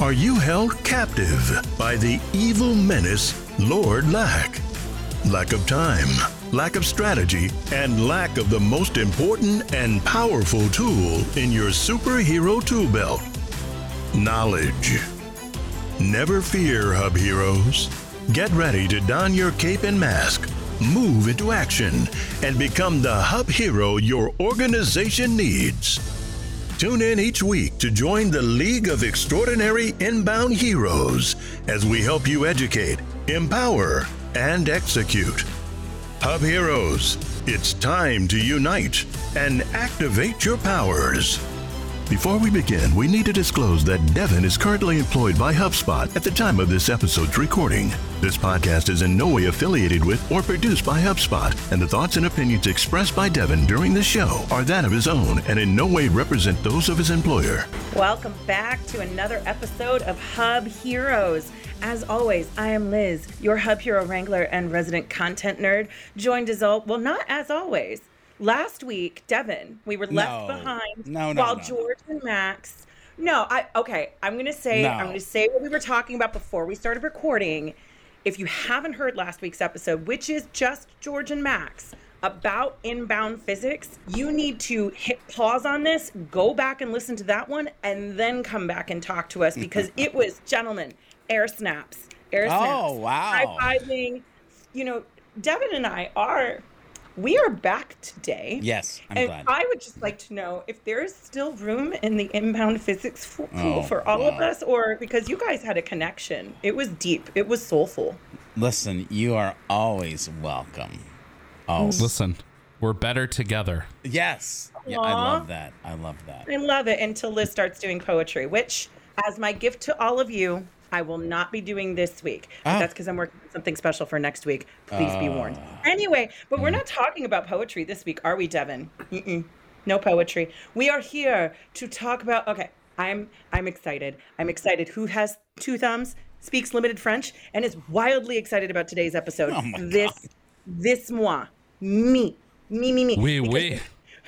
Are you held captive by the evil menace, Lord Lack? Lack of time, lack of strategy, and lack of the most important and powerful tool in your superhero tool belt knowledge. Never fear, Hub Heroes. Get ready to don your cape and mask move into action, and become the hub hero your organization needs. Tune in each week to join the League of Extraordinary Inbound Heroes as we help you educate, empower, and execute. Hub Heroes, it's time to unite and activate your powers. Before we begin, we need to disclose that Devin is currently employed by HubSpot at the time of this episode's recording. This podcast is in no way affiliated with or produced by HubSpot, and the thoughts and opinions expressed by Devin during the show are that of his own and in no way represent those of his employer. Welcome back to another episode of Hub Heroes. As always, I am Liz, your Hub Hero Wrangler and resident content nerd, joined as all well, not as always Last week, Devin, we were left No. behind No, no, while. George and Max. No, I okay. I'm gonna say. I'm gonna say what we were talking about before we started recording. If you haven't heard last week's episode, which is just George and Max about inbound physics, you need to hit pause on this, go back and listen to that one, and then come back and talk to us because it was, gentlemen, air snaps, air oh, snaps, Oh, wow. high fiving. You know, Devin and I are we are back today. Yes, I'm and glad. I would just like to know if there's still room in the inbound physics oh, pool Oh, for all of us, or because you guys had a connection. It was deep. It was soulful. Listen, you are always welcome. Oh, Listen, we're better together. yes. Yeah, I love that. I love that. I love it until Liz starts doing poetry, which, as my gift to all of you, I will not be doing this week. Oh. That's because I'm working on something special for next week. Please be warned. Ah. Anyway, but we're mm. not talking about poetry this week, are we, Devin? Mm-mm. No poetry. We are here to talk about. Okay, I'm I'm excited. I'm excited. Who has two thumbs? Speaks limited French and is wildly excited about today's episode. Oh my this this moi, me, me, me, me. Oui, Because- oui.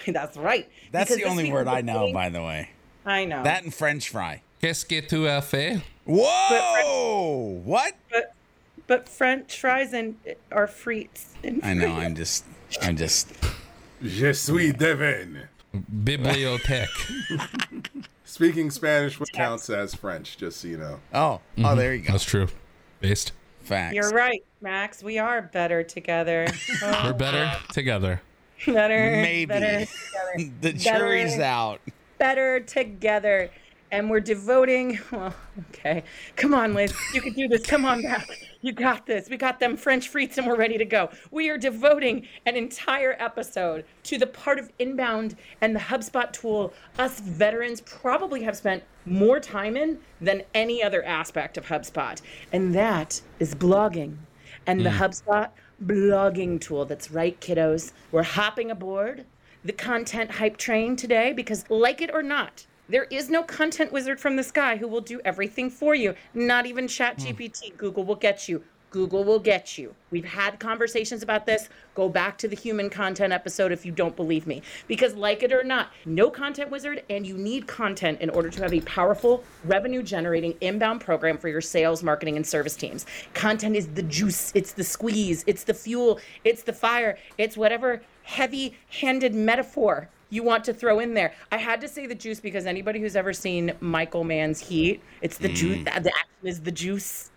That's right. That's Because the only word I know, doing- by the way. I know. That and French fry. Qu'est-ce que tu as fait? Whoa! What? but but French fries and uh, are frites. in I know. I'm just. I'm just. Je suis Devin. Bibliothèque. Speaking Spanish counts as French, just so you know. Oh. Oh, mm-hmm. there you go. That's true. Based. Facts. You're right, Max. We are better together. Oh, We're better together. better, Maybe. better together. the jury's out. better together. And we're devoting. Well, okay, come on, Liz, you can do this. Come on back. You got this. We got them French frites and we're ready to go. We are devoting an entire episode to the part of inbound and the HubSpot tool us veterans probably have spent more time in than any other aspect of HubSpot. And that is blogging and the mm. HubSpot blogging tool. That's right, kiddos. We're hopping aboard the content hype train today because, like it or not, there is no content wizard from the sky who will do everything for you. Not even ChatGPT. Hmm. Google will get you. Google will get you. We've had conversations about this. Go back to the human content episode if you don't believe me. Because, like it or not, no content wizard, and you need content in order to have a powerful, revenue generating inbound program for your sales, marketing, and service teams. Content is the juice, it's the squeeze, it's the fuel, it's the fire, it's whatever heavy handed metaphor you want to throw in there. I had to say the juice because anybody who's ever seen Michael Mann's Heat, it's the juice. Mm. The action is the juice.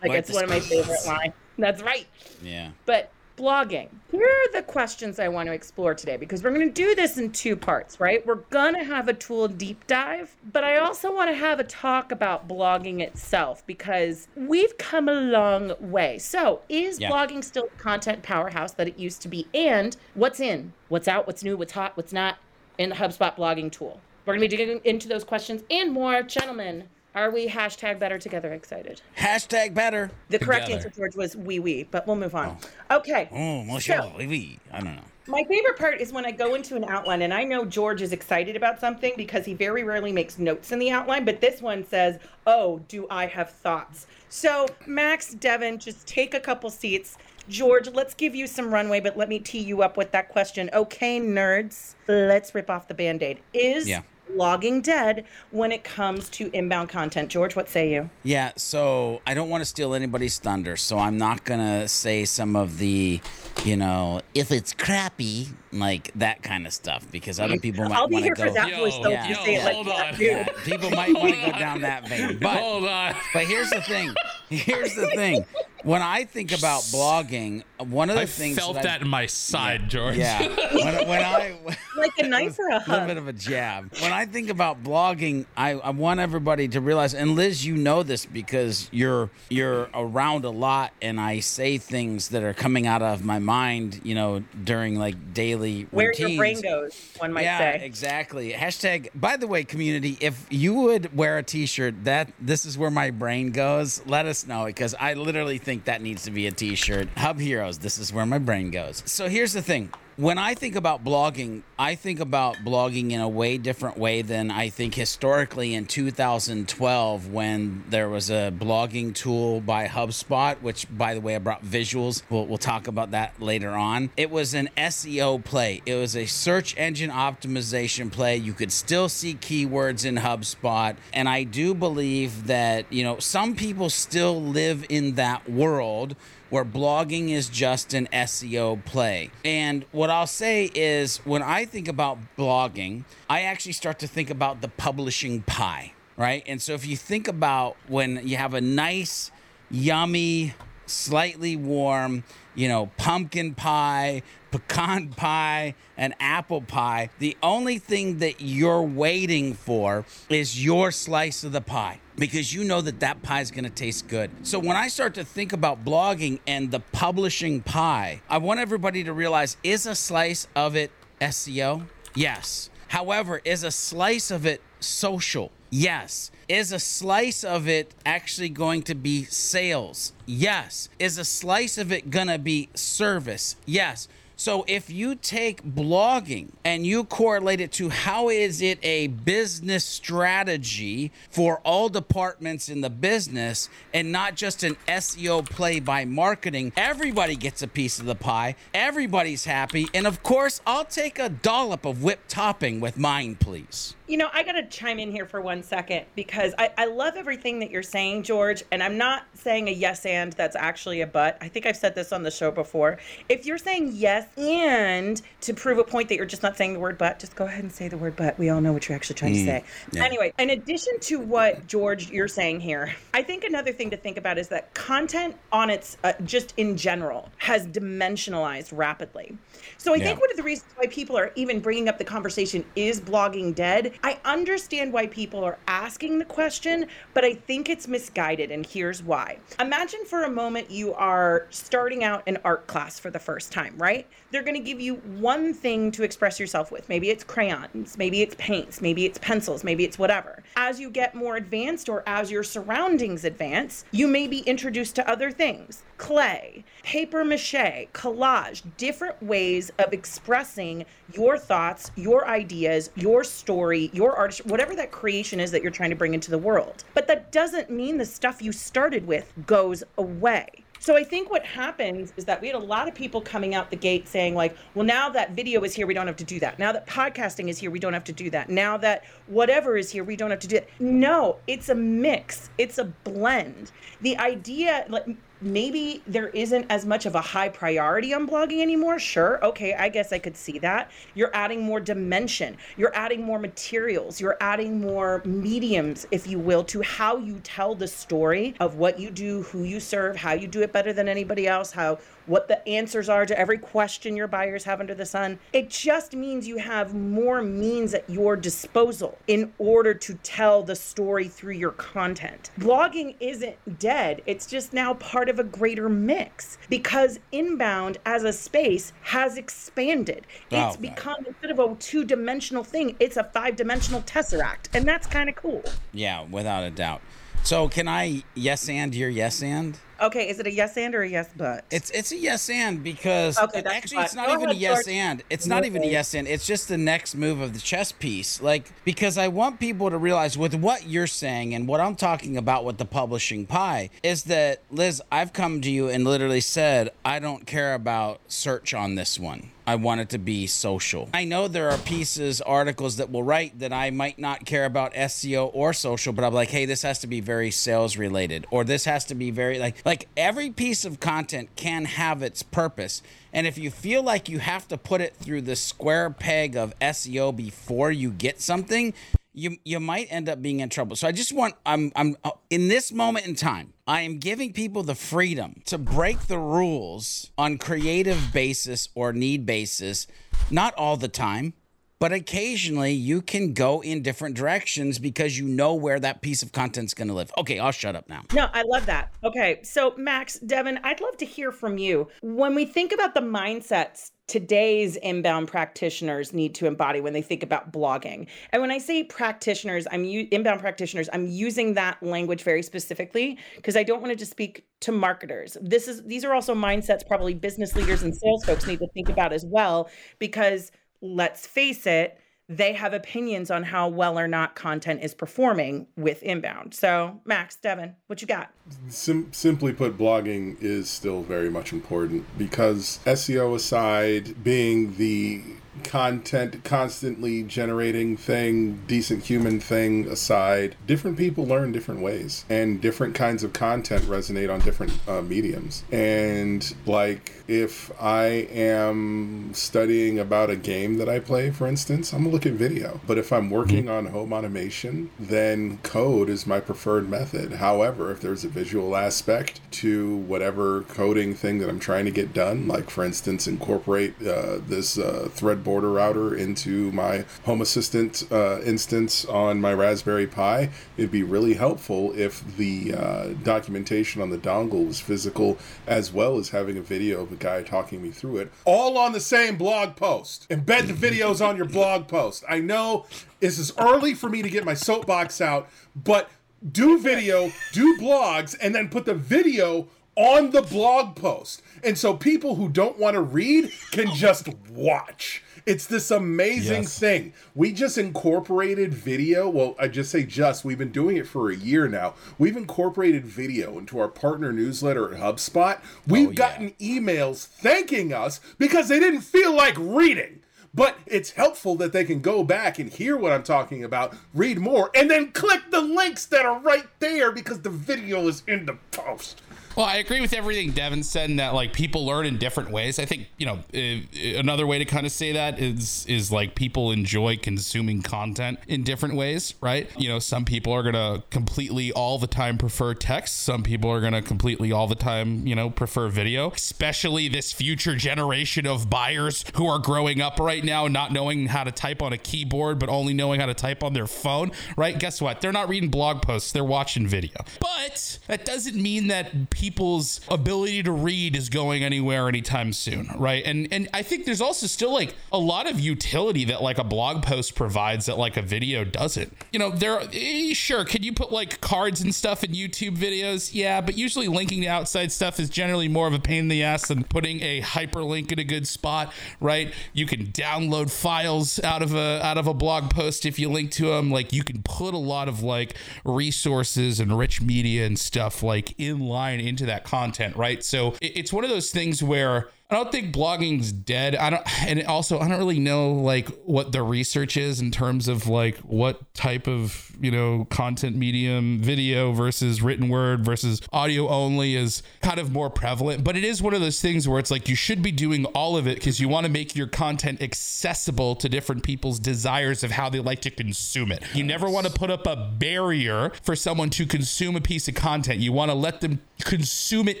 Like Like it's one of my favorite lines. That's right. Yeah. But blogging. Here are the questions I want to explore today because we're going to do this in two parts, right? We're going to have a tool deep dive, but I also want to have a talk about blogging itself because we've come a long way. So, is Yeah. blogging still the content powerhouse that it used to be? And what's in, what's out, what's new, what's hot, what's not in the HubSpot blogging tool? We're going to be digging into those questions and more. Gentlemen, are we hashtag better together excited? Hashtag better. The correct Together. answer, George, was wee wee, but we'll move on. Oh. Okay. Oh, So- monsieur, oui, oui. I don't know. My favorite part is when I go into an outline, and I know George is excited about something because he very rarely makes notes in the outline, but this one says, Oh, do I have thoughts? So, Max, Devin, just take a couple seats. George, let's give you some runway, but let me tee you up with that question. Okay, nerds, let's rip off the band aid. Is Yeah. Logging dead when it comes to inbound content? George, what say you? Yeah, so I don't want to steal anybody's thunder, so I'm not gonna say some of the, you know, if it's crappy, like that kind of stuff, because other people might I'll be here go. for that Yo, voice, though, if yeah. you yo, say it like hold that, on. Yeah, people might want to go down that vein, but Hold on. but here's the thing. Here's the thing. When I think about blogging, one of the things I things felt that, that in my side, George. Yeah, when, when I Like a knife or a a little bit of a jab. When I think about blogging, I, I want everybody to realize, and Liz, you know this because you're you're around a lot, and I say things that are coming out of my mind, you know, during like daily Where routines. your brain goes, one might yeah, say. exactly. Hashtag. By the way, community, if you would wear a T-shirt that this is where my brain goes, let us know because I literally think that needs to be a T-shirt. Hub Heroes. This is where my brain goes. So here's the thing. When I think about blogging, I think about blogging in a way different way than I think historically in 2012 when there was a blogging tool by HubSpot, which, by the way, I brought visuals. We'll, we'll talk about that later on. It was an SEO play, it was a search engine optimization play. You could still see keywords in HubSpot. And I do believe that, you know, some people still live in that world where blogging is just an SEO play. And what I'll say is when I think about blogging, I actually start to think about the publishing pie, right? And so if you think about when you have a nice, yummy, slightly warm, you know, pumpkin pie, pecan pie, and apple pie, the only thing that you're waiting for is your slice of the pie because you know that that pie is going to taste good. So when I start to think about blogging and the publishing pie, I want everybody to realize is a slice of it SEO? Yes. However, is a slice of it social? Yes. Is a slice of it actually going to be sales? Yes. Is a slice of it going to be service? Yes. So if you take blogging and you correlate it to how is it a business strategy for all departments in the business and not just an SEO play by marketing, everybody gets a piece of the pie. Everybody's happy. And of course, I'll take a dollop of whipped topping with mine, please. You know, I got to chime in here for one second because I, I love everything that you're saying, George. And I'm not saying a yes and that's actually a but. I think I've said this on the show before. If you're saying yes and to prove a point that you're just not saying the word but, just go ahead and say the word but. We all know what you're actually trying to say. yeah. Anyway, in addition to what, George, you're saying here, I think another thing to think about is that content on its, uh, just in general, has dimensionalized rapidly. So I think one of the reasons why people are even bringing up the conversation is blogging dead I understand why people are asking the question, but I think it's misguided, and here's why. Imagine for a moment you are starting out an art class for the first time, right? They're going to give you one thing to express yourself with. Maybe it's crayons, maybe it's paints, maybe it's pencils, maybe it's whatever. As you get more advanced or as your surroundings advance, you may be introduced to other things clay, paper mache, collage, different ways of expressing your thoughts, your ideas, your story, your art, whatever that creation is that you're trying to bring into the world. But that doesn't mean the stuff you started with goes away. So I think what happens is that we had a lot of people coming out the gate saying like, well now that video is here we don't have to do that. Now that podcasting is here we don't have to do that. Now that whatever is here we don't have to do it. No, it's a mix. It's a blend. The idea like maybe there isn't as much of a high priority on blogging anymore. Sure. Okay. I guess I could see that. You're adding more dimension. You're adding more materials. You're adding more mediums, if you will, to how you tell the story of what you do, who you serve, how you do it better than anybody else, how what the answers are to every question your buyers have under the sun. It just means you have more means at your disposal in order to tell the story through your content. Blogging isn't dead, it's just now part of a greater mix because inbound as a space has expanded. Oh, It's become instead of a two dimensional thing, it's a five dimensional tesseract. And that's kind of cool. Yeah, without a doubt. So can I yes and your yes and? Okay, is it a yes and or a yes but? It's it's a yes and because Okay, actually it's not Go even a yes George. and. It's not even a yes and. It's just the next move of the chess piece. Like because I want people to realize with what you're saying and what I'm talking about with the publishing pie is that Liz, I've come to you and literally said I don't care about search on this one. I want it to be social. I know there are pieces, articles that will write that I might not care about SEO or social, but I'm like, hey, this has to be very sales related, or this has to be very like like every piece of content can have its purpose. And if you feel like you have to put it through the square peg of SEO before you get something, you you might end up being in trouble. So I just want I'm I'm in this moment in time, I am giving people the freedom to break the rules on creative basis or need basis, not all the time, but occasionally you can go in different directions because you know where that piece of content's going to live. Okay, I'll shut up now. No, I love that. Okay, so Max, Devin, I'd love to hear from you. When we think about the mindsets today's inbound practitioners need to embody when they think about blogging, and when I say practitioners, I'm u- inbound practitioners. I'm using that language very specifically because I don't want to just speak to marketers. This is these are also mindsets probably business leaders and sales folks need to think about as well because let's face it they have opinions on how well or not content is performing with inbound. So, Max, Devin, what you got? Sim- simply put, blogging is still very much important because SEO aside, being the content constantly generating thing, decent human thing aside, different people learn different ways and different kinds of content resonate on different uh, mediums. And like if I am studying about a game that I play, for instance, I'm gonna look at video. But if I'm working on home automation, then code is my preferred method. However, if there's a visual aspect to whatever coding thing that I'm trying to get done, like for instance, incorporate uh, this uh, thread border router into my Home Assistant uh, instance on my Raspberry Pi, it'd be really helpful if the uh, documentation on the dongle was physical as well as having a video of a guy talking me through it, all on the same blog post. Embed the videos on your blog post. I know this is early for me to get my soapbox out, but do video, do blogs, and then put the video on the blog post. And so people who don't want to read can just watch. It's this amazing Yes. thing. We just incorporated video. Well, I just say just, we've been doing it for a year now. We've incorporated video into our partner newsletter at HubSpot. We've Oh, yeah. gotten emails thanking us because they didn't feel like reading. But it's helpful that they can go back and hear what I'm talking about, read more, and then click the links that are right there because the video is in the post. Well, I agree with everything Devin said in that like people learn in different ways. I think you know uh, another way to kind of say that is is like people enjoy consuming content in different ways, right? You know, some people are gonna completely all the time prefer text. Some people are gonna completely all the time you know prefer video. Especially this future generation of buyers who are growing up right now, not knowing how to type on a keyboard, but only knowing how to type on their phone. Right? Guess what? They're not reading blog posts; they're watching video. But that doesn't mean that people's ability to read is going anywhere anytime soon, right? And and I think there's also still like a lot of utility that like a blog post provides that like a video doesn't. You know, there eh, sure can you put like cards and stuff in YouTube videos? Yeah, but usually linking to outside stuff is generally more of a pain in the ass than putting a hyperlink in a good spot, right? You can download files out of a out of a blog post if you link to them. Like you can put a lot of like resources and rich media and stuff like in line into that content, right? So it's one of those things where I don't think blogging's dead. I don't, and also I don't really know like what the research is in terms of like what type of you know content medium, video versus written word versus audio only is kind of more prevalent. But it is one of those things where it's like you should be doing all of it because you want to make your content accessible to different people's desires of how they like to consume it. You never want to put up a barrier for someone to consume a piece of content. You want to let them consume it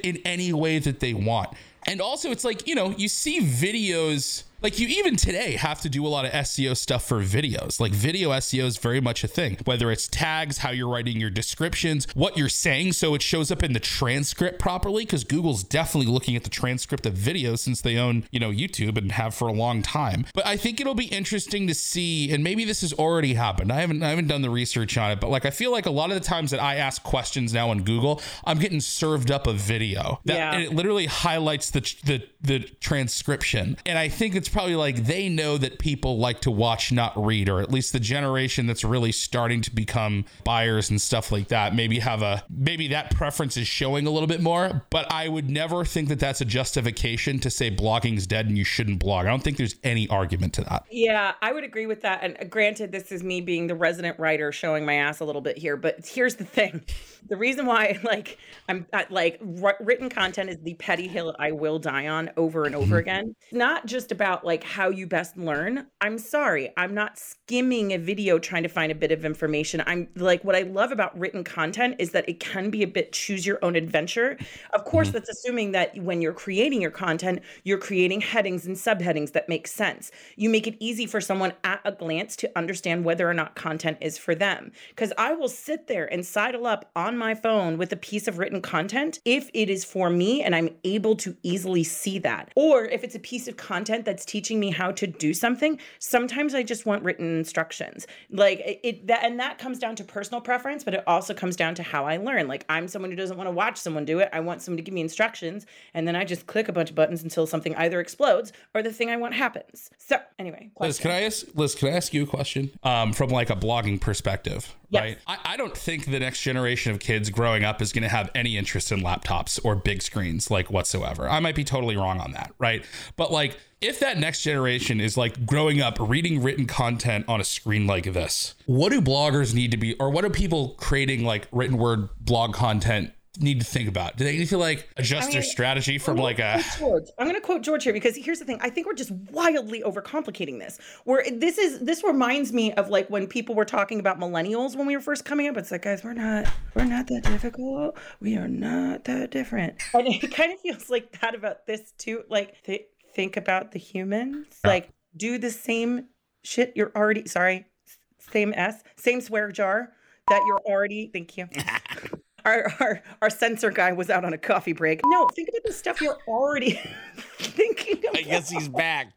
in any way that they want. And also, it's like, you know, you see videos, like you even today have to do a lot of SEO stuff for videos. Like video SEO is very much a thing, whether it's tags, how you're writing your descriptions, what you're saying, so it shows up in the transcript properly, because Google's definitely looking at the transcript of videos since they own, you know, YouTube and have for a long time. But I think it'll be interesting to see, and maybe this has already happened. I haven't I haven't done the research on it, but like I feel like a lot of the times that I ask questions now on Google, I'm getting served up a video. That, Yeah. it literally highlights the the the transcription and i think it's probably like they know that people like to watch not read or at least the generation that's really starting to become buyers and stuff like that maybe have a maybe that preference is showing a little bit more but i would never think that that's a justification to say blogging's dead and you shouldn't blog i don't think there's any argument to that Yeah, I would agree with that. And granted, this is me being the resident writer showing my ass a little bit here, but here's the thing: the reason why, like, I'm like written content is the petty hill I will die on over and over again. It's not just about like how you best learn. I'm sorry, I'm not skimming a video trying to find a bit of information. I'm like, what I love about written content is that it can be a bit choose your own adventure. Of mm-hmm. course, that's assuming that when you're creating your content, you're creating headings and subheadings that make sense. You make it easy for someone at a glance to understand whether or not content is for them. Because I will sit there and sidle up on my phone with a piece of written content if it is for me and I'm able to easily see that. Or if it's a piece of content that's teaching me how to do something, sometimes I just want written instructions. Like it, it that and that comes down to personal preference, but it also comes down to how I learn. Like I'm someone who doesn't want to watch someone do it. I want someone to give me instructions and then I just click a bunch of buttons until something either explodes or the thing I want happens. So anyway, Liz, can I ask Liz, can I ask you a question? Um, from like a blogging perspective, Yes. right? I, I don't think the next generation of kids growing up is gonna have any interest in laptops or big screens like whatsoever. I might be totally wrong on that, right? But like if that next generation is like growing up reading written content on a screen like this, what do bloggers need to be or what do people creating like written word blog content need to think about? Do they need to like adjust their mean, strategy from like a George. I'm going to quote George here because here's the thing. I think we're just wildly overcomplicating this. Where this is this reminds me of like when people were talking about millennials when we were first coming up. It's like, guys, we're not we're not that difficult. We are not that different. And it kind of feels like that about this too. Like th- think about the humans. Like do the same shit you're already sorry, same S, same swear jar that you're already. Thank you our, our our censor guy was out on a coffee break. No, think about the stuff you're already thinking about. I guess he's back.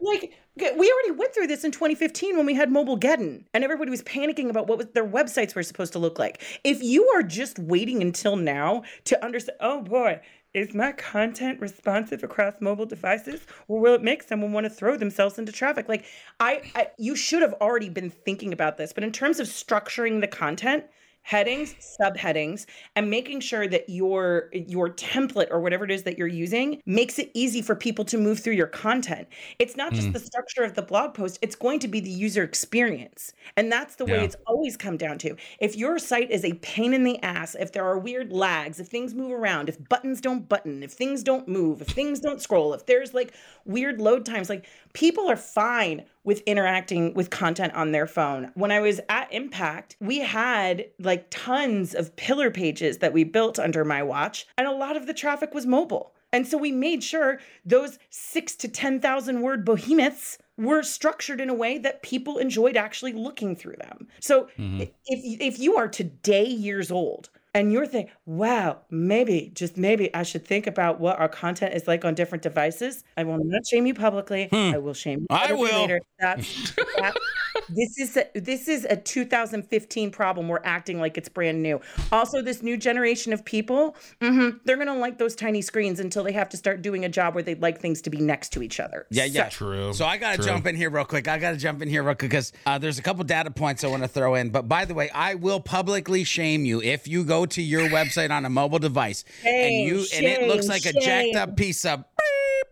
like we already went through this in 2015 when we had Mobilegeddon and everybody was panicking about what was, their websites were supposed to look like if you are just waiting until now to understand oh boy is my content responsive across mobile devices or will it make someone want to throw themselves into traffic? Like I, I you should have already been thinking about this but in terms of structuring the content headings, subheadings, and making sure that your your template or whatever it is that you're using makes it easy for people to move through your content. It's not just mm. the structure of the blog post, it's going to be the user experience. And that's the way Yeah. it's always come down to. If your site is a pain in the ass, if there are weird lags, if things move around, if buttons don't button, if things don't move, if things don't scroll, if there's like weird load times, like people are fine with interacting with content on their phone. When I was at Impact, we had like tons of pillar pages that we built under my watch, and a lot of the traffic was mobile. And so we made sure those six to 10,000 word behemoths were structured in a way that people enjoyed actually looking through them. So mm-hmm. if, if you are today years old and you're thinking, wow, maybe, just maybe I should think about what our content is like on different devices, I will not shame you publicly. Hmm. I will shame you I will. later. That's, that, this is a, this is a 2015 problem. We're acting like it's brand new. Also, this new generation of people, mhm, they're gonna like those tiny screens until they have to start doing a job where they'd like things to be next to each other. Yeah, yeah. True. So I got to True. jump in here real quick. I got to jump in here real quick because uh, there's a couple data points I want to throw in. But by the way, I will publicly shame you if you go to your website on a mobile device and Shame, you and it looks shame, like a jacked up piece of beep,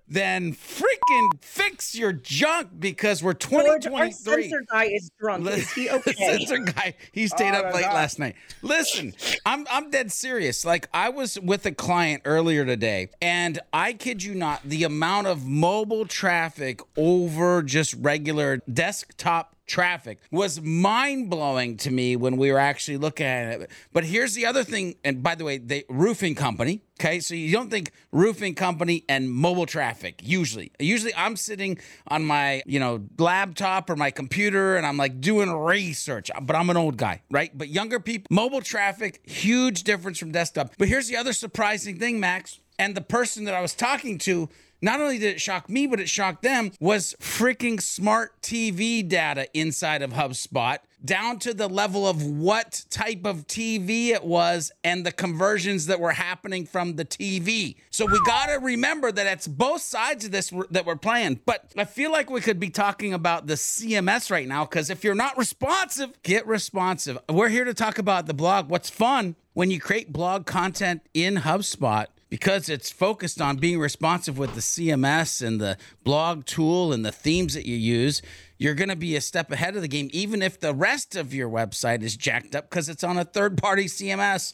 then freaking fix your junk because we're George, our 2023. censor guy is drunk. Is he okay? Censor guy, he stayed Oh up late God. last night. Listen, I'm I'm dead serious. Like I was with a client earlier today, and I kid you not, the amount of mobile traffic over just regular desktop traffic was mind blowing to me when we were actually looking at it. But here's the other thing, and by the way, the roofing company. Okay, so you don't think roofing company and mobile traffic usually. Usually, I'm sitting on my you know laptop or my computer, and I'm like doing research. But I'm an old guy, right? But younger people, mobile traffic, huge difference from desktop. But here's the other surprising thing, Max, and the person that I was talking to not only did it shock me, but it shocked them, was freaking smart TV data inside of HubSpot, down to the level of what type of TV it was and the conversions that were happening from the TV. So we got to remember that it's both sides of this that we're playing. But I feel like we could be talking about the CMS right now because if you're not responsive, get responsive. We're here to talk about the blog. What's fun when you create blog content in HubSpot because it's focused on being responsive with the CMS and the blog tool and the themes that you use, you're going to be a step ahead of the game, even if the rest of your website is jacked up because it's on a third party CMS.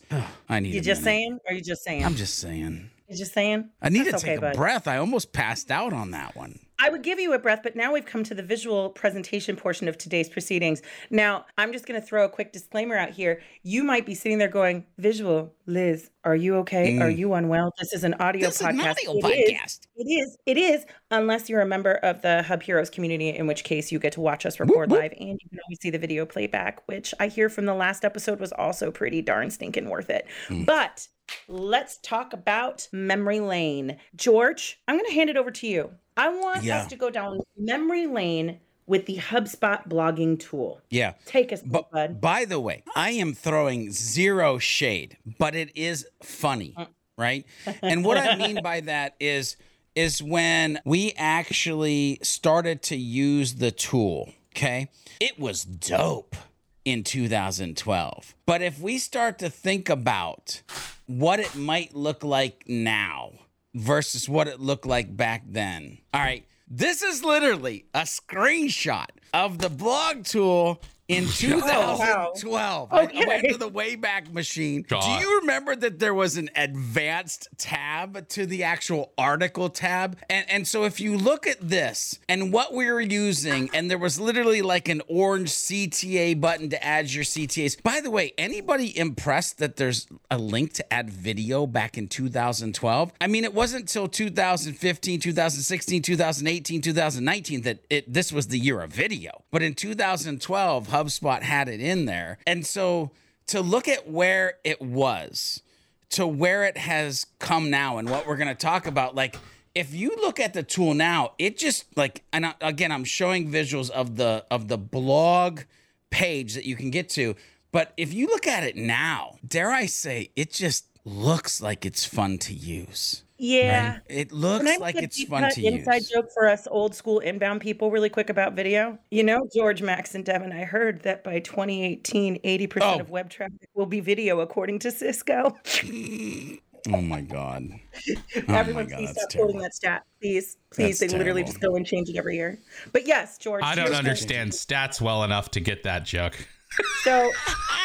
I need You just minute. saying? Or you just saying? I'm just saying. you just saying? I need That's to take okay, a bud. breath. I almost passed out on that one. I would give you a breath, but now we've come to the visual presentation portion of today's proceedings. Now, I'm just going to throw a quick disclaimer out here. You might be sitting there going, Visual, Liz, are you okay? Are you unwell? This is an audio Mm. This is an podcast. audio It is. podcast. It is. It is, unless you're a member of the Hub Heroes community, in which case you get to watch us record live and you can always see the video playback, which I hear from the last episode was also pretty darn stinking worth it. Hmm. But let's talk about memory lane. George, I'm going to hand it over to you. I want Yeah. us to go down memory lane with the HubSpot blogging tool. Yeah. Take us, But bud. by the way, I am throwing zero shade, but it is funny, mm. right? And what I mean by that is is when we actually started to use the tool, okay? It was dope in 2012. But if we start to think about what it might look like now versus what it looked like back then. All right. This is literally a screenshot of the blog tool in 2012. I- I, went Okay. to the Wayback Machine. God. Do you remember that there was an advanced tab to the actual article tab? And and so if you look at this and what we were using, and there was literally like an orange CTA button to add your CTAs. By the way, anybody impressed that there's a link to add video back in 2012? I mean, it wasn't until 2015, 2016, 2018, 2019 that it this was the year of video. But in 2012, HubSpot had it in there. And so to look at where it was to where it has come now and what we're going to talk about like if you look at the tool now it just like and I, again i'm showing visuals of the of the blog page that you can get to but if you look at it now dare i say it just looks like it's fun to use Yeah. It Can looks I like a it's fun cut to inside use. joke for us old school inbound people really quick about video? You know, George, Max, and Devin, I heard that by 2018, 80% Oh. of web traffic will be video, according to Cisco. Oh my god. Oh Everyone, God, please that's stop terrible. quoting that stat. Please, please. That's they literally just go and change it every year. But yes, George. I don't understand stats well enough to get that joke. So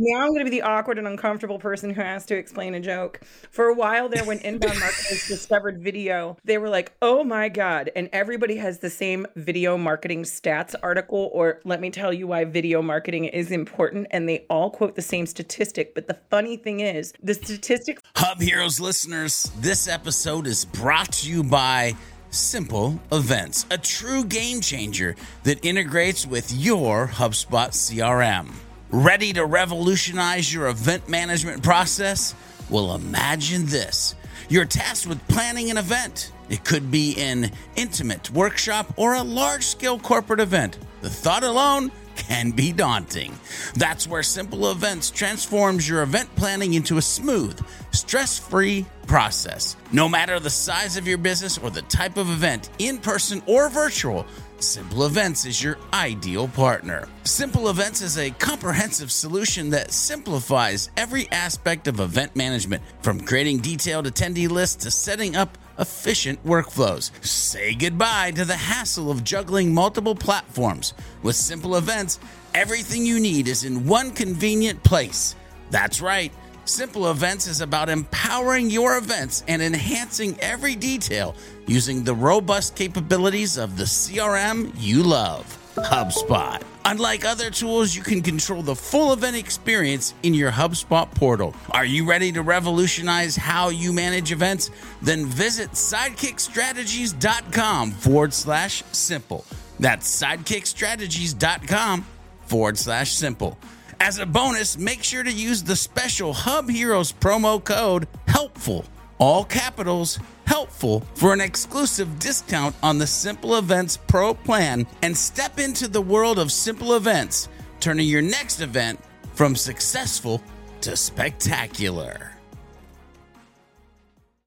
now I'm going to be the awkward and uncomfortable person who has to explain a joke. For a while there, when inbound marketers discovered video, they were like, oh my God. And everybody has the same video marketing stats article, or let me tell you why video marketing is important. And they all quote the same statistic. But the funny thing is, the statistic Hub Heroes listeners, this episode is brought to you by Simple Events, a true game changer that integrates with your HubSpot CRM. Ready to revolutionize your event management process? Well, imagine this. You're tasked with planning an event. It could be an intimate workshop or a large scale corporate event. The thought alone can be daunting. That's where Simple Events transforms your event planning into a smooth, stress free process. No matter the size of your business or the type of event, in person or virtual, Simple Events is your ideal partner. Simple Events is a comprehensive solution that simplifies every aspect of event management, from creating detailed attendee lists to setting up efficient workflows. Say goodbye to the hassle of juggling multiple platforms. With Simple Events, everything you need is in one convenient place. That's right. Simple Events is about empowering your events and enhancing every detail using the robust capabilities of the CRM you love, HubSpot. Unlike other tools, you can control the full event experience in your HubSpot portal. Are you ready to revolutionize how you manage events? Then visit sidekickstrategies.com forward slash simple. That's sidekickstrategies.com forward slash simple. As a bonus, make sure to use the special Hub Heroes promo code HELPFUL, all capitals, helpful, for an exclusive discount on the Simple Events Pro plan and step into the world of simple events, turning your next event from successful to spectacular.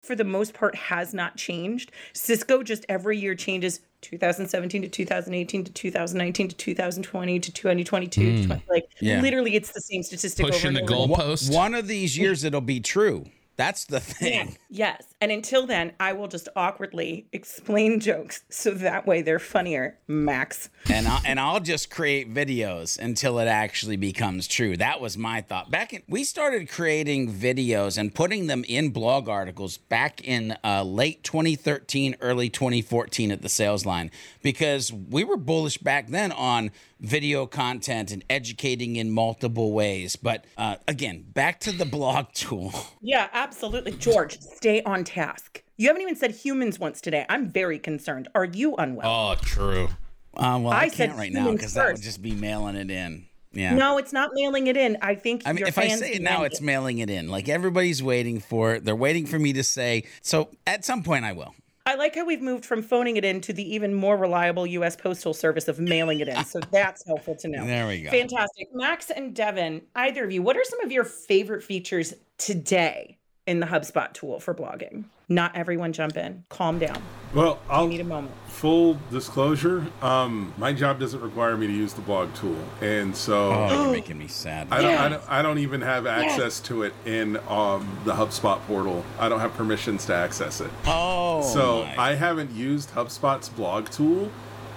for the most part has not changed. Cisco just every year changes 2017 to 2018 to 2019 to 2020 to 2022 to hmm. 20, like Yeah. literally it's the same statistic Pushing over the and over. goalpost. One of these years it'll be true. That's the thing. Yes. And until then, I will just awkwardly explain jokes so that way they're funnier. Max. and I, and I'll just create videos until it actually becomes true. That was my thought. Back in we started creating videos and putting them in blog articles back in uh, late 2013, early 2014 at the Sales Lion because we were bullish back then on video content and educating in multiple ways. But uh, again, back to the blog tool. Yeah, absolutely. George, stay on task. You haven't even said humans once today. I'm very concerned. Are you unwell? Oh, true. Uh, well, I, I can't right now because that would just be mailing it in. Yeah. No, it's not mailing it in. I think I mean, if I say it demand now, it's mailing it in. Like everybody's waiting for it. They're waiting for me to say. So at some point, I will. I like how we've moved from phoning it in to the even more reliable U.S. Postal Service of mailing it in. So that's helpful to know. There we go. Fantastic. Max and Devin, either of you, what are some of your favorite features today in the HubSpot tool for blogging? Not everyone jump in. Calm down. Well, I'll Need a moment. full disclosure. Um, my job doesn't require me to use the blog tool, and so Oh, you're making me sad. I don't, I don't. I don't even have access to it in um, the HubSpot portal. I don't have permissions to access it. oh, so my. I haven't used HubSpot's blog tool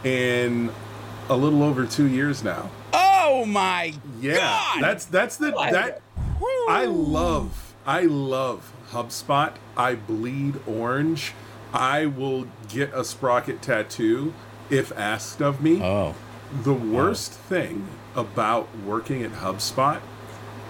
in a little over two years now. oh my Yeah, God. that's that's the that. I love I love HubSpot. I bleed orange. I will get a sprocket tattoo if asked of me. oh. The worst thing about working at HubSpot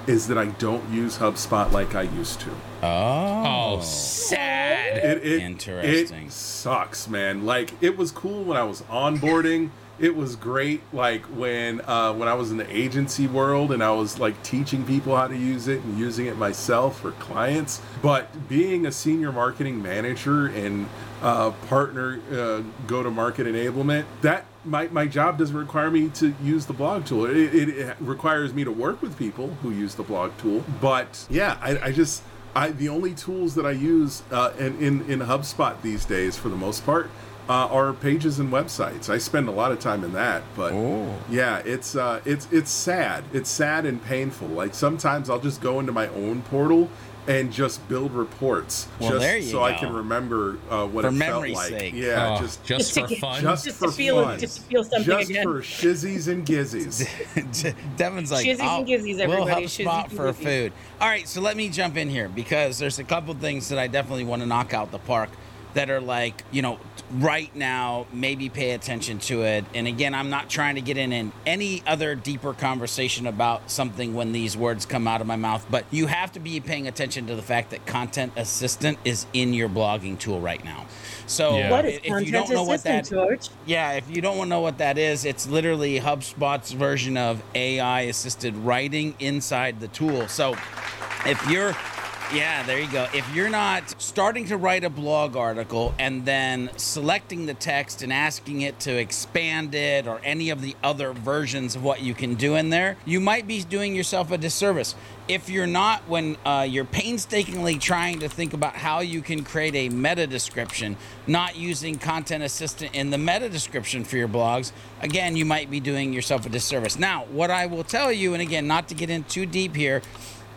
is that I don't use HubSpot like I used to. Oh. Oh, sad. It, it, Interesting. It sucks, man. Like it was cool when I was onboarding. It was great, like when uh, when I was in the agency world and I was like teaching people how to use it and using it myself for clients. But being a senior marketing manager and uh, partner uh, go to market enablement, that my, my job doesn't require me to use the blog tool. It, it, it requires me to work with people who use the blog tool. But yeah, I, I just I the only tools that I use uh, in, in in HubSpot these days, for the most part, uh, are pages and websites. I spend a lot of time in that, but yeah, it's uh, it's it's sad. It's sad and painful. Like sometimes I'll just go into my own portal and just build reports, Well, just there you so I can remember uh, what For it felt like. sake. Yeah, Oh, just just to for get- fun. just, Just for to feel- fun, just to feel something just again. for shizzies and gizzies. Devin's like, Shizzies "Oh, and gizzies, we'll everybody. HubSpot Shizzies for gizzies." food. All right, so let me jump in here because there's a couple things that I definitely want to knock out the park that are like, you know, right now, maybe pay attention to it. And again, I'm not trying to get in, in any other deeper conversation about something when these words come out of my mouth, but you have to be paying attention to the fact that Content Assistant is in your blogging tool right now. So Yeah. What is if you don't know what that George? yeah, if you don't want to know what that is, it's literally HubSpot's version of AI assisted writing inside the tool. So if you're yeah, there you go. If you're not starting to write a blog article and then selecting the text and asking it to expand it or any of the other versions of what you can do in there, you might be doing yourself a disservice. If you're not, when uh, you're painstakingly trying to think about how you can create a meta description, not using Content Assistant in the meta description for your blogs, again, you might be doing yourself a disservice. Now, what I will tell you, and again, not to get in too deep here,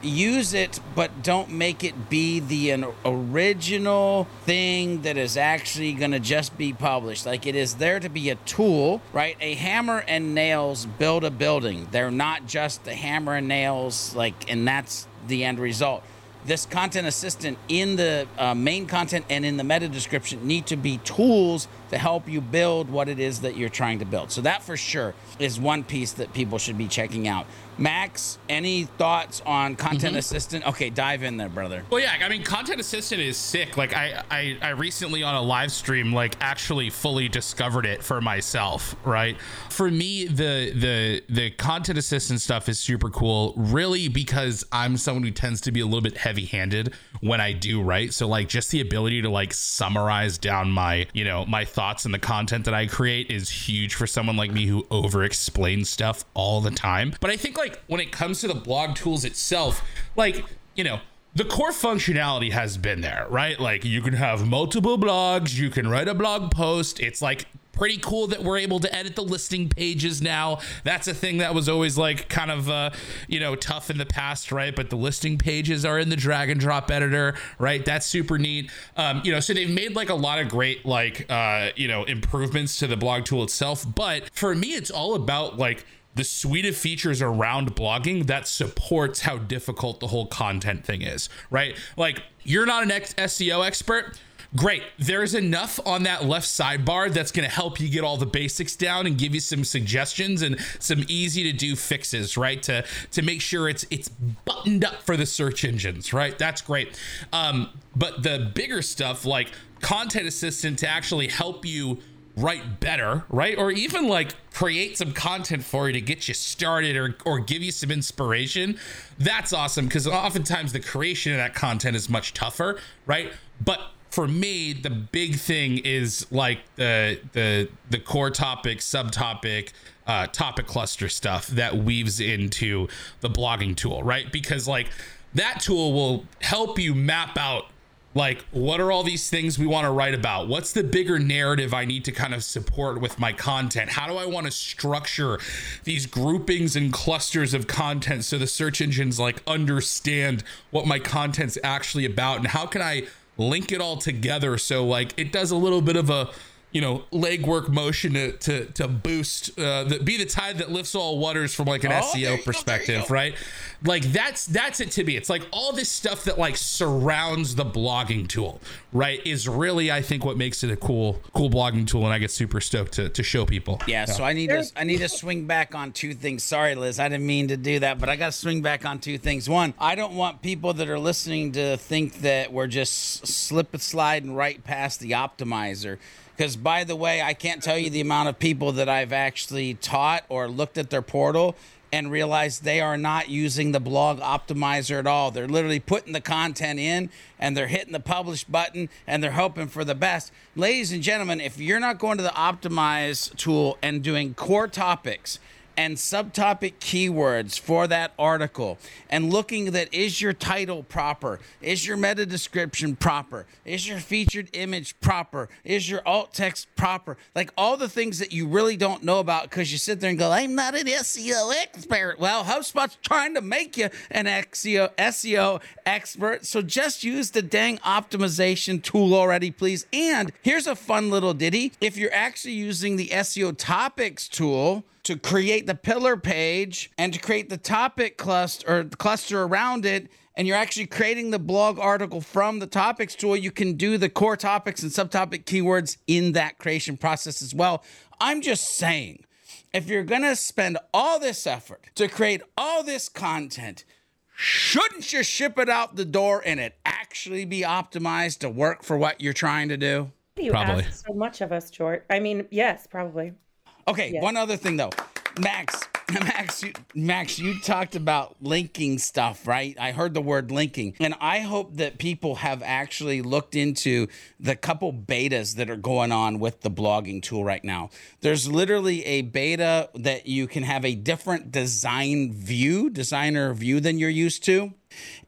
use it, but don't make it be the an original thing that is actually going to just be published. Like it is there to be a tool, right? A hammer and nails build a building. They're not just the hammer and nails, like, and that's the end result. This content assistant in the uh, main content and in the meta description need to be tools to help you build what it is that you're trying to build. So that for sure is one piece that people should be checking out. Max, any thoughts on content mm-hmm. assistant? Okay, dive in there, brother. Well, yeah, I mean, Content Assistant is sick. Like, I, I, I recently on a live stream, like, actually fully discovered it for myself. Right? For me, the the the Content Assistant stuff is super cool. Really, because I'm someone who tends to be a little bit heavy handed when I do write. So, like, just the ability to like summarize down my you know my thoughts and the content that I create is huge for someone like me who over explains stuff all the time. But I think like when it comes to the blog tools itself, like you know the core functionality has been there, right? Like you can have multiple blogs, you can write a blog post. It's like pretty cool that we're able to edit the listing pages now. That's a thing that was always like kind of uh, you know, tough in the past, right? But the listing pages are in the drag and drop editor, right? That's super neat. Um, you know, so they've made like a lot of great like uh, you know, improvements to the blog tool itself, but for me it's all about like the suite of features around blogging that supports how difficult the whole content thing is, right? Like, you're not an ex- SEO expert. Great. There's enough on that left sidebar that's going to help you get all the basics down and give you some suggestions and some easy to do fixes, right? To to make sure it's it's buttoned up for the search engines, right? That's great. Um, but the bigger stuff like content assistant to actually help you write better, right? Or even like create some content for you to get you started or, or give you some inspiration. That's awesome because oftentimes the creation of that content is much tougher, right? But for me, the big thing is like the the the core topic, subtopic, uh, topic cluster stuff that weaves into the blogging tool, right? Because like that tool will help you map out like what are all these things we want to write about? What's the bigger narrative i need to kind of support with my content? How do i want to structure these groupings and clusters of content so the search engines like understand what my content's actually about? And how can i link it all together so like it does a little bit of a you know legwork motion to to, to boost uh the, be the tide that lifts all waters from like an Oh, seo go, there you perspective go. right like that's that's it to me it's like all this stuff that like surrounds the blogging tool right is really i think what makes it a cool cool blogging tool and i get super stoked to, to show people Yeah, so I need to I need to swing back on two things. Sorry, Liz, I didn't mean to do that, but I got to swing back on two things. One, I don't want people that are listening to think that we're just slip and sliding right past the optimizer. Because by the way, I can't tell you the amount of people that I've actually taught or looked at their portal and realized they are not using the blog optimizer at all. They're literally putting the content in and they're hitting the publish button and they're hoping for the best. Ladies and gentlemen, if you're not going to the optimize tool and doing core topics and subtopic keywords for that article and looking that is your title proper? Is your meta description proper? Is your featured image proper? Is your alt text proper? Like all the things that you really don't know about because you sit there and go, I'm not an SEO expert. Well, HubSpot's trying to make you an SEO, SEO expert. So just use the dang optimization tool already, please. And here's a fun little ditty. If you're actually using the SEO topics tool, to create the pillar page and to create the topic cluster or cluster around it and you're actually creating the blog article from the topics tool you can do the core topics and subtopic keywords in that creation process as well i'm just saying if you're going to spend all this effort to create all this content shouldn't you ship it out the door and it actually be optimized to work for what you're trying to do You Probably. ask so much of us, George. I mean, yes, probably. Okay, Yeah. one other thing though, Max. Max, you, Max, you talked about linking stuff, right? I heard the word linking, and I hope that people have actually looked into the couple betas that are going on with the blogging tool right now. There's literally a beta that you can have a different design view, designer view than you're used to,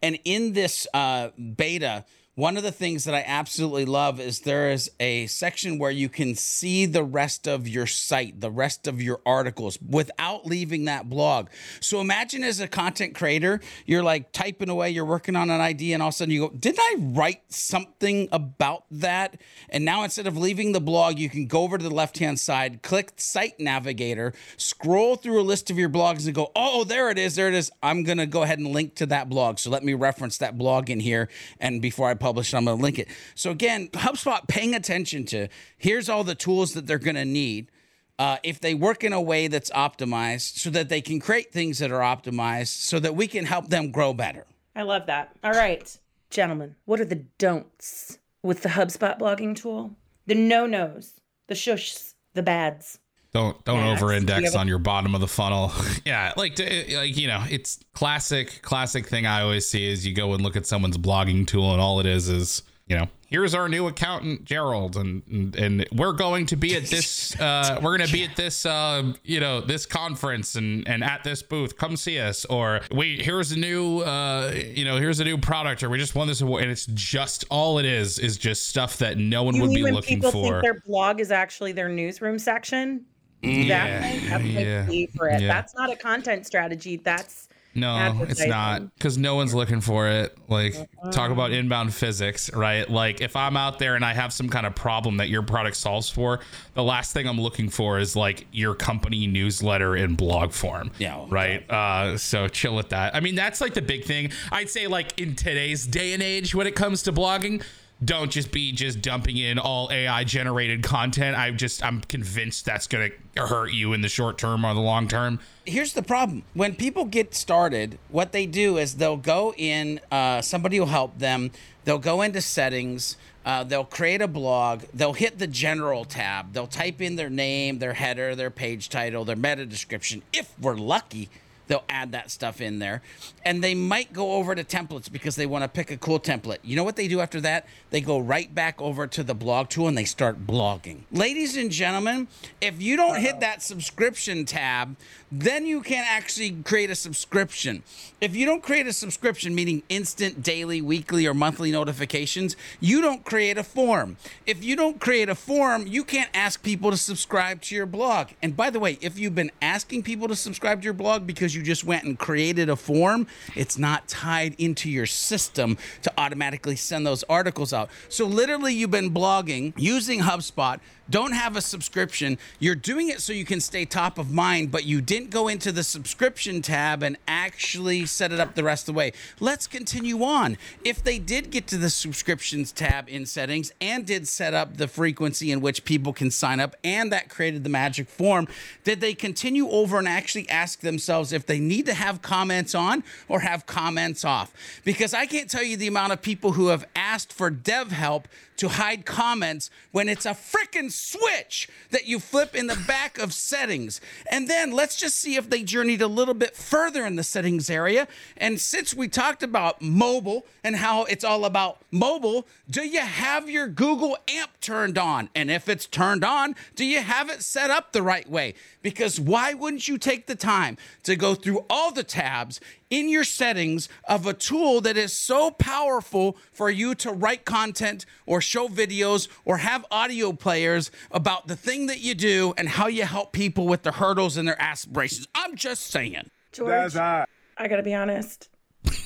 and in this uh, beta. One of the things that I absolutely love is there is a section where you can see the rest of your site, the rest of your articles without leaving that blog. So imagine as a content creator, you're like typing away, you're working on an idea, and all of a sudden you go, Didn't I write something about that? And now instead of leaving the blog, you can go over to the left hand side, click Site Navigator, scroll through a list of your blogs, and go, Oh, there it is, there it is. I'm going to go ahead and link to that blog. So let me reference that blog in here. And before I publish it, I'm going to link it. So again, HubSpot paying attention to here's all the tools that they're going to need. Uh, if they work in a way that's optimized so that they can create things that are optimized so that we can help them grow better. I love that. All right, gentlemen, what are the don'ts with the HubSpot blogging tool? The no nos, the shushs, the bads. Don't don't over index you have a- on your bottom of the funnel. yeah, like to, like you know, it's classic classic thing I always see is you go and look at someone's blogging tool and all it is is you know here's our new accountant Gerald and and, and we're going to be at this uh, we're going to be at this uh, you know this conference and and at this booth come see us or wait here's a new uh, you know here's a new product or we just won this award and it's just all it is is just stuff that no one You would be looking people for. think their blog is actually their newsroom section? Yeah, that's my yeah, favorite. yeah. That's not a content strategy. That's No, it's not because no one's looking for it. Like, talk about inbound physics, right? Like, if I'm out there and I have some kind of problem that your product solves for, the last thing I'm looking for is like your company newsletter in blog form. Yeah. Right. Uh, so chill with that. I mean, that's like the big thing. I'd say, like, in today's day and age, when it comes to blogging, don't just be just dumping in all AI generated content. I just, I'm convinced that's going to hurt you in the short term or the long term. here's the problem. When people get started what they do is they'll go in uh, somebody will help them. They'll go into settings uh, they'll create a blog. They'll hit the general tab. They'll type in their name their header their page title their meta description if we're lucky they'll add that stuff in there. And they might go over to templates because they want to pick a cool template. You know what they do after that? They go right back over to the blog tool and they start blogging. Ladies and gentlemen if you don't hit uh-huh. that subscription tab then you can actually create a subscription. If you don't create a subscription meaning instant daily weekly or monthly notifications you don't create a form. If you don't create a form you can't ask people to subscribe to your blog. And by the way if you've been asking people to subscribe to your blog because you just went and created a form it's not tied into your system to automatically send those articles out so literally you've been blogging using hubspot don't have a subscription. You're doing it so you can stay top of mind, but you didn't go into the subscription tab and actually set it up the rest of the way. Let's continue on. If they did get to the subscriptions tab in settings and did set up the frequency in which people can sign up and that created the magic form, did they continue over and actually ask themselves if they need to have comments on or have comments off? Because I can't tell you the amount of people who have asked for dev help to hide comments when it's a freaking switch that you flip in the back of settings. And then let's just see if they journeyed a little bit further in the settings area. And since we talked about mobile and how it's all about mobile, do you have your Google AMP turned on? And if it's turned on, do you have it set up the right way? Because why wouldn't you take the time to go through all the tabs in your settings of a tool that is so powerful for you to write content or show videos or have audio players about the thing that you do and how you help people with their hurdles and their aspirations? I'm just saying. George, I gotta be honest.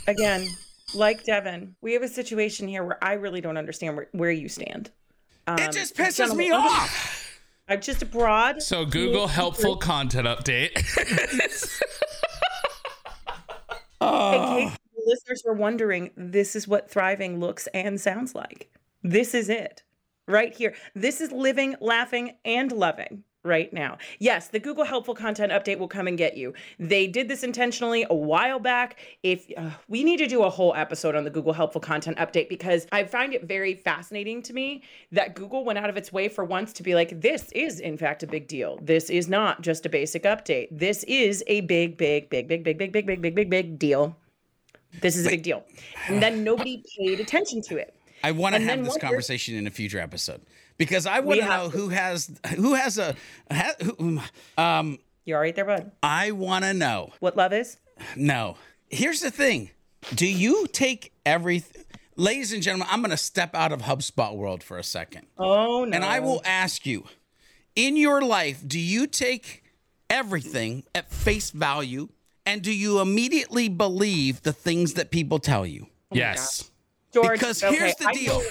Again, like Devin, we have a situation here where I really don't understand where, where you stand. it um, just pisses me I'm off. I'm just abroad. So Google helpful content update. In case the listeners were wondering, this is what thriving looks and sounds like. This is it right here. This is living, laughing, and loving right now. Yes, the Google helpful content update will come and get you. They did this intentionally a while back. If uh, we need to do a whole episode on the Google helpful content update because I find it very fascinating to me that Google went out of its way for once to be like this is in fact a big deal. This is not just a basic update. This is a big big big big big big big big big big big deal. This is a big deal. And then nobody paid attention to it. I want to have this conversation in a future episode because I want to know who has who has a ha, who, um You're all right there, bud. I want to know. What love is? No. Here's the thing. Do you take everything Ladies and gentlemen, I'm going to step out of HubSpot world for a second. Oh no. And I will ask you, in your life, do you take everything at face value and do you immediately believe the things that people tell you? yes. George. Because okay, here's the I deal.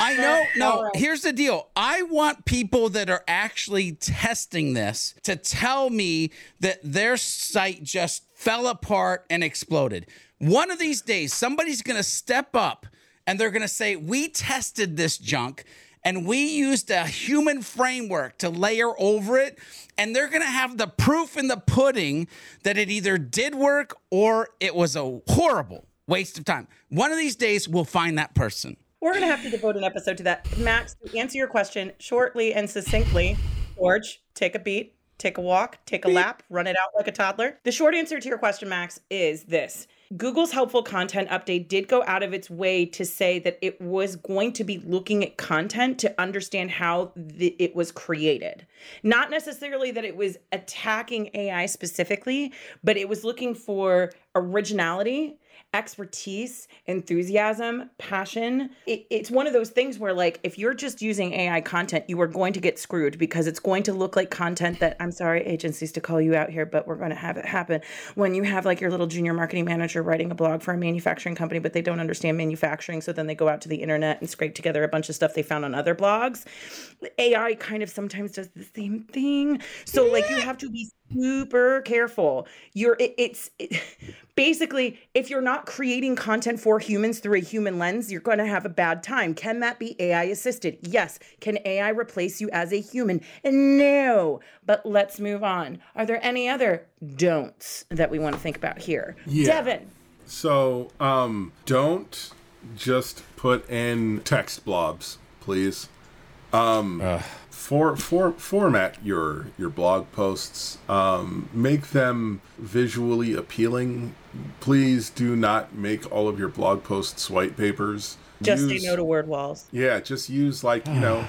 I know, no, right. here's the deal. I want people that are actually testing this to tell me that their site just fell apart and exploded. One of these days, somebody's going to step up and they're going to say, We tested this junk and we used a human framework to layer over it. And they're going to have the proof in the pudding that it either did work or it was a horrible waste of time. One of these days, we'll find that person. We're gonna have to devote an episode to that. Max, to answer your question shortly and succinctly, George, take a beat, take a walk, take a lap, run it out like a toddler. The short answer to your question, Max, is this. Google's helpful content update did go out of its way to say that it was going to be looking at content to understand how the, it was created. Not necessarily that it was attacking AI specifically, but it was looking for originality expertise, enthusiasm, passion. It, it's one of those things where, like, if you're just using AI content, you are going to get screwed because it's going to look like content that I'm sorry, agencies, to call you out here, but we're going to have it happen. When you have like your little junior marketing manager writing a blog for a manufacturing company, but they don't understand manufacturing, so then they go out to the internet and scrape together a bunch of stuff they found on other blogs. AI kind of sometimes does the same thing. So, like, you have to be super careful. You're it, it's it, basically if you're not creating content for humans through a human lens, you're going to have a bad time. Can that be AI assisted? Yes. Can AI replace you as a human? No. But let's move on. Are there any other don'ts that we want to think about here? Yeah. Devin. So, um, don't just put in text blobs, please. Um, for for format your your blog posts. Um, make them visually appealing. Please do not make all of your blog posts white papers. Just Use- say no to word walls. yeah, just use like you know,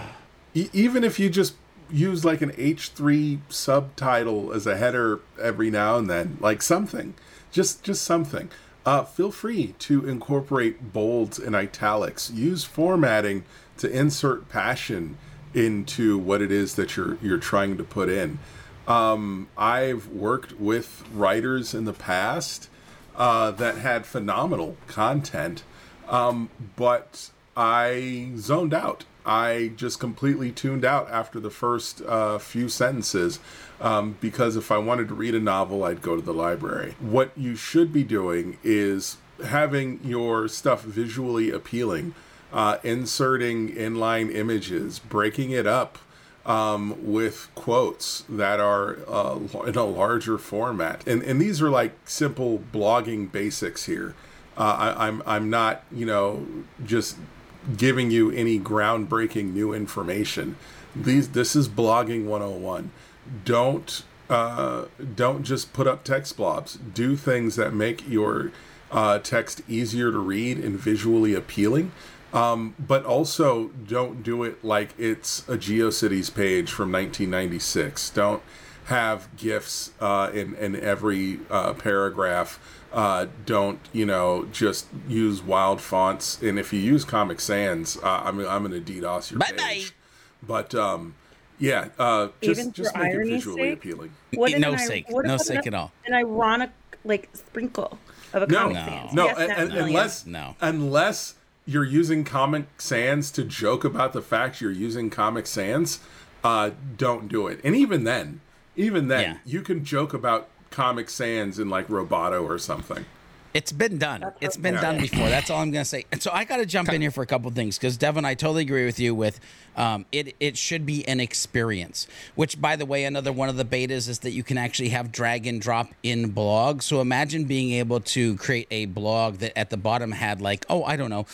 e- even if you just use like an H three subtitle as a header every now and then, like something, just just something. Uh, feel free to incorporate bolds and italics. Use formatting to insert passion into what it is that you're you're trying to put in. Um, I've worked with writers in the past uh, that had phenomenal content, um, but I zoned out. I just completely tuned out after the first uh, few sentences um, because if I wanted to read a novel, I'd go to the library. What you should be doing is having your stuff visually appealing, uh, inserting inline images, breaking it up um, with quotes that are uh, in a larger format. And, and these are like simple blogging basics here. Uh, I, I'm, I'm not, you know, just giving you any groundbreaking new information. These this is blogging 101. Don't uh, don't just put up text blobs. Do things that make your uh, text easier to read and visually appealing. Um, but also don't do it like it's a GeoCities page from 1996. Don't have gifs uh, in in every uh, paragraph. Uh, don't you know just use wild fonts. And if you use Comic Sans, uh, I'm I'm gonna DDoS your Bye-bye. page. But um, yeah, uh, just Even just make it visually sake? appealing. What No an sake. what No about sake an- at all. An ironic like sprinkle of a No, comic No. sans. No, Yes, and, no, and- no, unless No. unless you're using Comic Sans to joke about the fact you're using Comic Sans, uh, don't do it. And even then, even then, Yeah. you can joke about Comic Sans in like Roboto or something. It's been done. It's been Yeah. done before. That's all I'm going to say. And so I got to jump in here for a couple things because Devin, I totally agree with you. With um, it, it should be an experience. Which, by the way, another one of the betas is that you can actually have drag and drop in blog. So imagine being able to create a blog that at the bottom had like, oh, I don't know.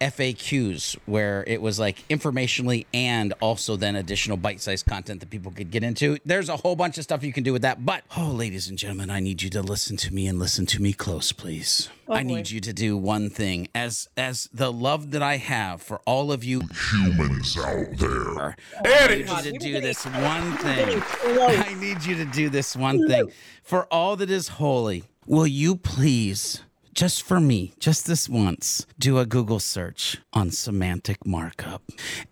FAQs where it was like informationally and also then additional bite-sized content that people could get into. There's a whole bunch of stuff you can do with that. But oh, ladies and gentlemen, I need you to listen to me and listen to me close, please. I need you to do one thing as as the love that I have for all of you humans out there. I need you to do this one thing. I need you to do this one thing. For all that is holy, will you please, just for me, just this once, do a Google search on semantic markup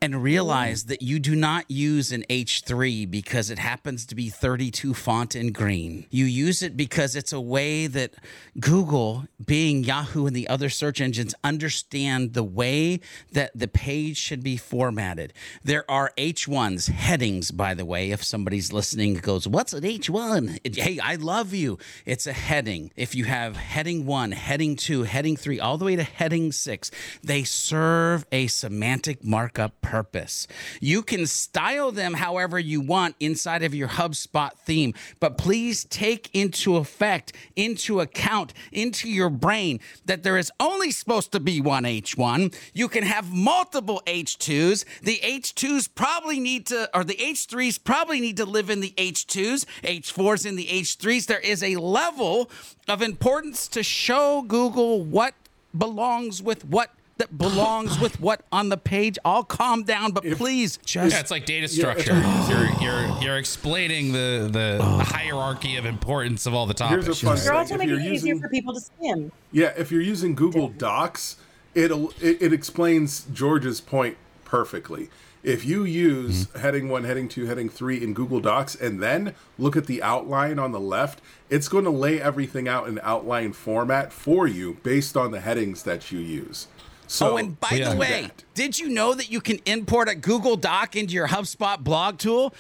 and realize that you do not use an H3 because it happens to be 32 font in green. You use it because it's a way that Google, Bing Yahoo and the other search engines, understand the way that the page should be formatted. There are H1s, headings, by the way. If somebody's listening goes, What's an H1? Hey, I love you. It's a heading. If you have heading one, heading two, heading three, all the way to heading six, they serve a semantic markup purpose. You can style them however you want inside of your HubSpot theme, but please take into effect, into account, into your brain that there is only supposed to be one H1. You can have multiple H2s. The H2s probably need to, or the H3s probably need to live in the H2s, H4s in the H3s. There is a level of importance to show Google what belongs with what that belongs with what on the page. I'll calm down, but please just Yeah, it's like data structure. you're, you're you're explaining the the hierarchy of importance of all the Here's topics. a fun They're also making you're it easier for people to skim. Yeah, if you're using Google Docs, it'll it, it explains George's point perfectly. If you use mm-hmm. heading one, heading two, heading three in Google Docs, and then look at the outline on the left, it's going to lay everything out in outline format for you based on the headings that you use. So, Oh, and by Yeah. the way, did you know that you can import a Google Doc into your HubSpot blog tool?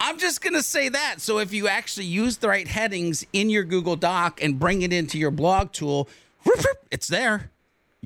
I'm just going to say that. So if you actually use the right headings in your Google Doc and bring it into your blog tool, whoop, whoop, it's there.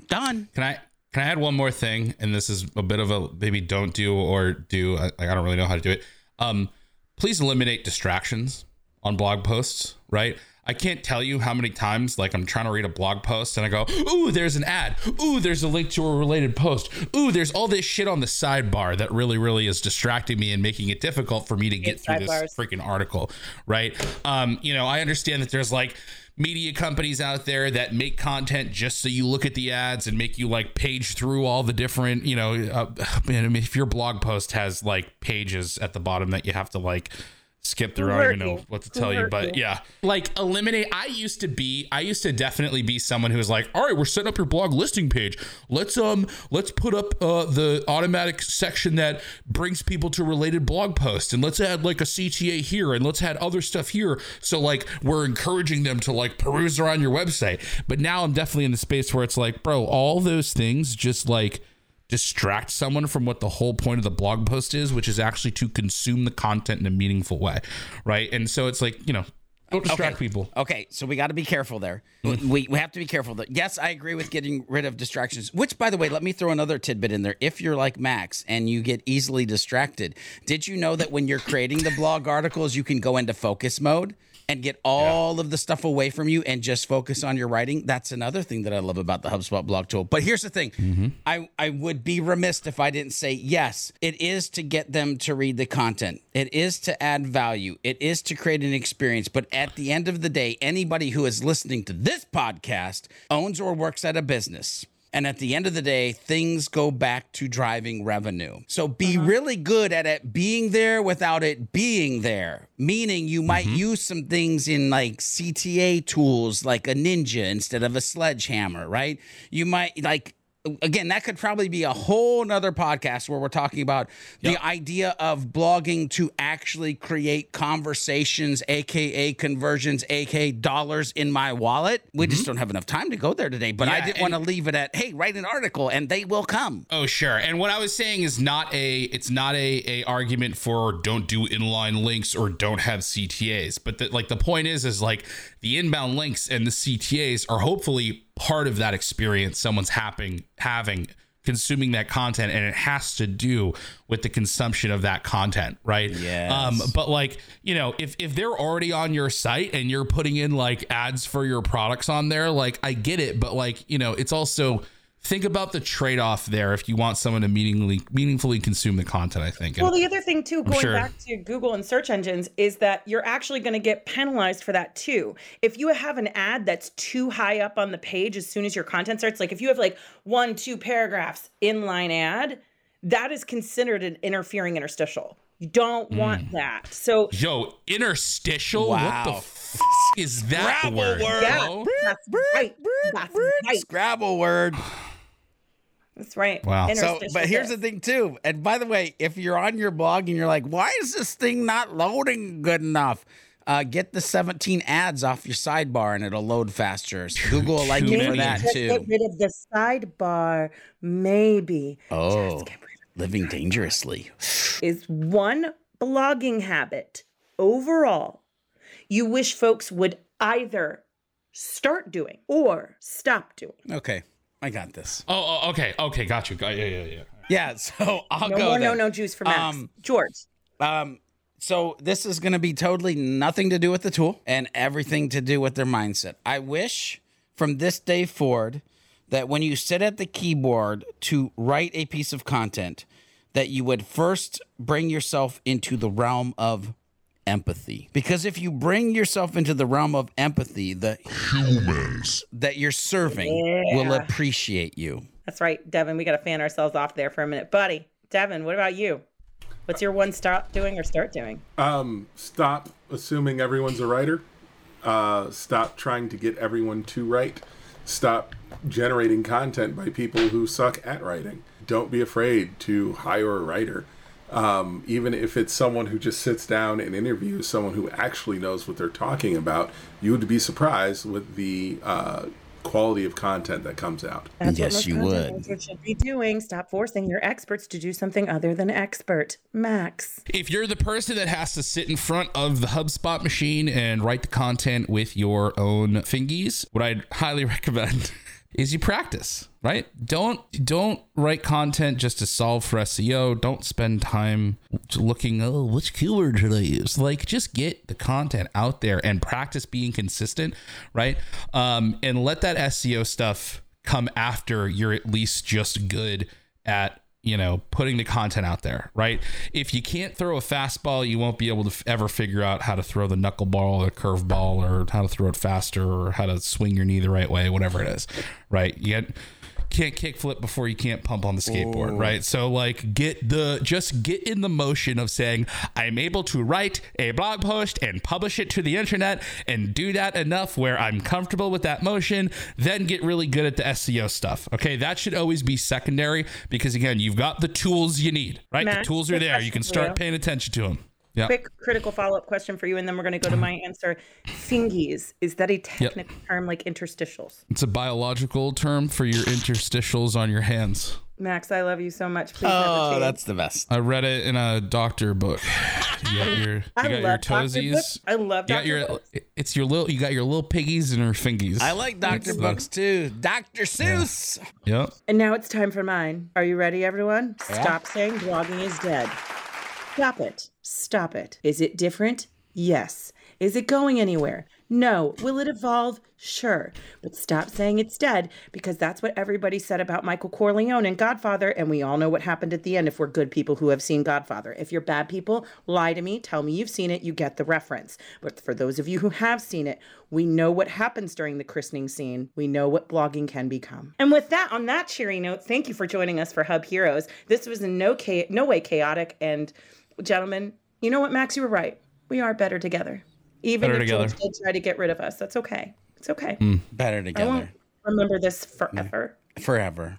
Done. Can I can I add one more thing? And this is a bit of a maybe don't do or do. I, I don't really know how to do it. Um, please eliminate distractions on blog posts. Right. I can't tell you how many times like I'm trying to read a blog post and I go, ooh, there's an ad. Ooh, there's a link to a related post. Ooh, there's all this shit on the sidebar that really, really is distracting me and making it difficult for me to get through this freaking article. Right. Um, you know, I understand that there's like media companies out there that make content just so you look at the ads and make you like page through all the different, you know, uh, man, I mean, if your blog post has like pages at the bottom that you have to like skip through, I don't even know what to Who tell you, but yeah, like eliminate. I used to be, I used to definitely be someone who was like, all right, we're setting up your blog listing page. Let's um, let's put up uh the automatic section that brings people to related blog posts, and let's add like a CTA here, and let's add other stuff here. So like we're encouraging them to like peruse around your website. But now I'm definitely in the space where it's like, bro, all those things just like distract someone from what the whole point of the blog post is, which is actually to consume the content in a meaningful way, right? And so it's like you know, don't distract Okay. people. Okay, so we got to be careful there. Mm-hmm. We, we have to be careful. That yes, I agree with getting rid of distractions. Which, by the way, let me throw another tidbit in there. If you're like Max and you get easily distracted, did you know that when you're creating the blog articles, you can go into focus mode? And get all of the stuff away from you and just focus on your writing. That's another thing that I love about the HubSpot blog tool. But here's the thing mm-hmm. I, I would be remiss if I didn't say yes, it is to get them to read the content, it is to add value, it is to create an experience. But at the end of the day, anybody who is listening to this podcast owns or works at a business. And at the end of the day, things go back to driving revenue. So be mm-hmm. really good at it being there without it being there. Meaning you might mm-hmm. use some things in like CTA tools like a ninja instead of a sledgehammer, right? You might like again, that could probably be a whole nother podcast where we're talking about the idea of blogging to actually create conversations, aka conversions, aka dollars in my wallet. We just mm-hmm. don't have enough time to go there today. But I didn't want to leave it at, hey, write an article and they will come. Oh sure. And what I was saying is not a it's not a a argument for don't do inline links or don't have CTAs. But the, like the point is is like the inbound links and the CTAs are hopefully part of that experience someone's having having consuming that content and it has to do with the consumption of that content right? Yeah um but like you know if if they're already on your site and you're putting in like ads for your products on there like i get it but like you know it's also think about the trade-off there if you want someone to meaningfully meaningfully consume the content i think And- Well, the other thing too, going sure. back to Google and search engines, is that you're actually going to get penalized for that too. If you have an ad that's too high up on the page as soon as your content starts, like if you have like one, two paragraphs inline ad, that is considered an interfering interstitial. You don't Hmm. want that. So yo interstitial what the Wow. f- is that Scrabble word word. yeah, that's right. That's right. Scrabble word. That's right. Wow. So, So, but here's the thing too. And by the way, if you're on your blog and you're like, why is this thing not loading good enough? Uh, get the 17 ads off your sidebar and it'll load faster. So Google will like you for that too. Get rid of the sidebar, maybe. Oh, living dangerously. is one blogging habit overall you wish folks would either start doing or stop doing. Okay, I got this. oh, oh okay okay got you got, yeah yeah yeah Yeah, so I'll No go. more no no juice for Max. Um, George. Um, so this is going to be totally nothing to do with the tool and everything to do with their mindset. I wish from this day forward that when you sit at the keyboard to write a piece of content, that you would first bring yourself into the realm of empathy. Because if you bring yourself into the realm of empathy, the Humans. that you're serving will appreciate you. That's right, Devin. We got to fan ourselves off there for a minute. Buddy, Devin, what about you? What's your one stop doing or start doing? Um, stop assuming everyone's a writer. Uh, stop trying to get everyone to write. Stop generating content by people who suck at writing. Don't be afraid to hire a writer. Um, even if it's someone who just sits down and interviews someone who actually knows what they're talking about, you would be surprised with the uh, quality of content that comes out. That's Yes, most you would. makers should be doing. Stop forcing your experts to do something other than expert. Max. if you're the person that has to sit in front of the HubSpot machine and write the content with your own fingies, what I'd highly recommend is you practice, right? Don't don't write content just to solve for SEO. Don't spend time looking, oh, which keyword should I use? Like just get the content out there and practice being consistent, right? Um, and let that SEO stuff come after you're at least just good at you know, putting the content out there, right? If you can't throw a fastball, you won't be able to f- ever figure out how to throw the knuckleball or the curveball or how to throw it faster or how to swing your knee the right way, whatever it is, right? You get, can't kick flip before you can't pump on the skateboard, right? So like get the just get in the motion of saying I'm able to write a blog post and publish it to the internet and do that enough where I'm comfortable with that motion, then get really good at the SEO stuff. Okay, that should always be secondary because again, you've got the tools you need, right? Max, the tools are there. You can question for you. start paying attention to them. Yeah. Quick critical follow up question for you, and then we're going to go to my uh-huh. answer. Fingies, is that a technical term like interstitials? It's a biological term for your interstitials on your hands. Max, I love you so much. Please Oh, that's the best. I read it in a doctor book. You got your, you I got love Dr. toesies. Books. I love You got your, Books. it's your little. You got your little piggies and your fingies. I like Dr. Books too. Dr. Seuss. Yep. And now it's time for mine. Are you ready, everyone? Stop saying blogging is dead. Stop it. Stop it. Is it different? Yes. Is it going anywhere? No. Will it evolve? Sure. But stop saying it's dead because that's what everybody said about Michael Corleone and Godfather. And we all know what happened at the end if we're good people who have seen Godfather. If you're bad people, lie to me, tell me you've seen it, you get the reference. But for those of you who have seen it, we know what happens during the christening scene. We know what blogging can become. And with that, on that cheery note, thank you for joining us for Hub Heroes. This was in no, cha- no way chaotic. And gentlemen, you know what, Max? You were right. We are better together. Even Better if George together. did try to get rid of us, that's okay. It's okay. Hmm. Better together. I won't together. remember this forever. Forever.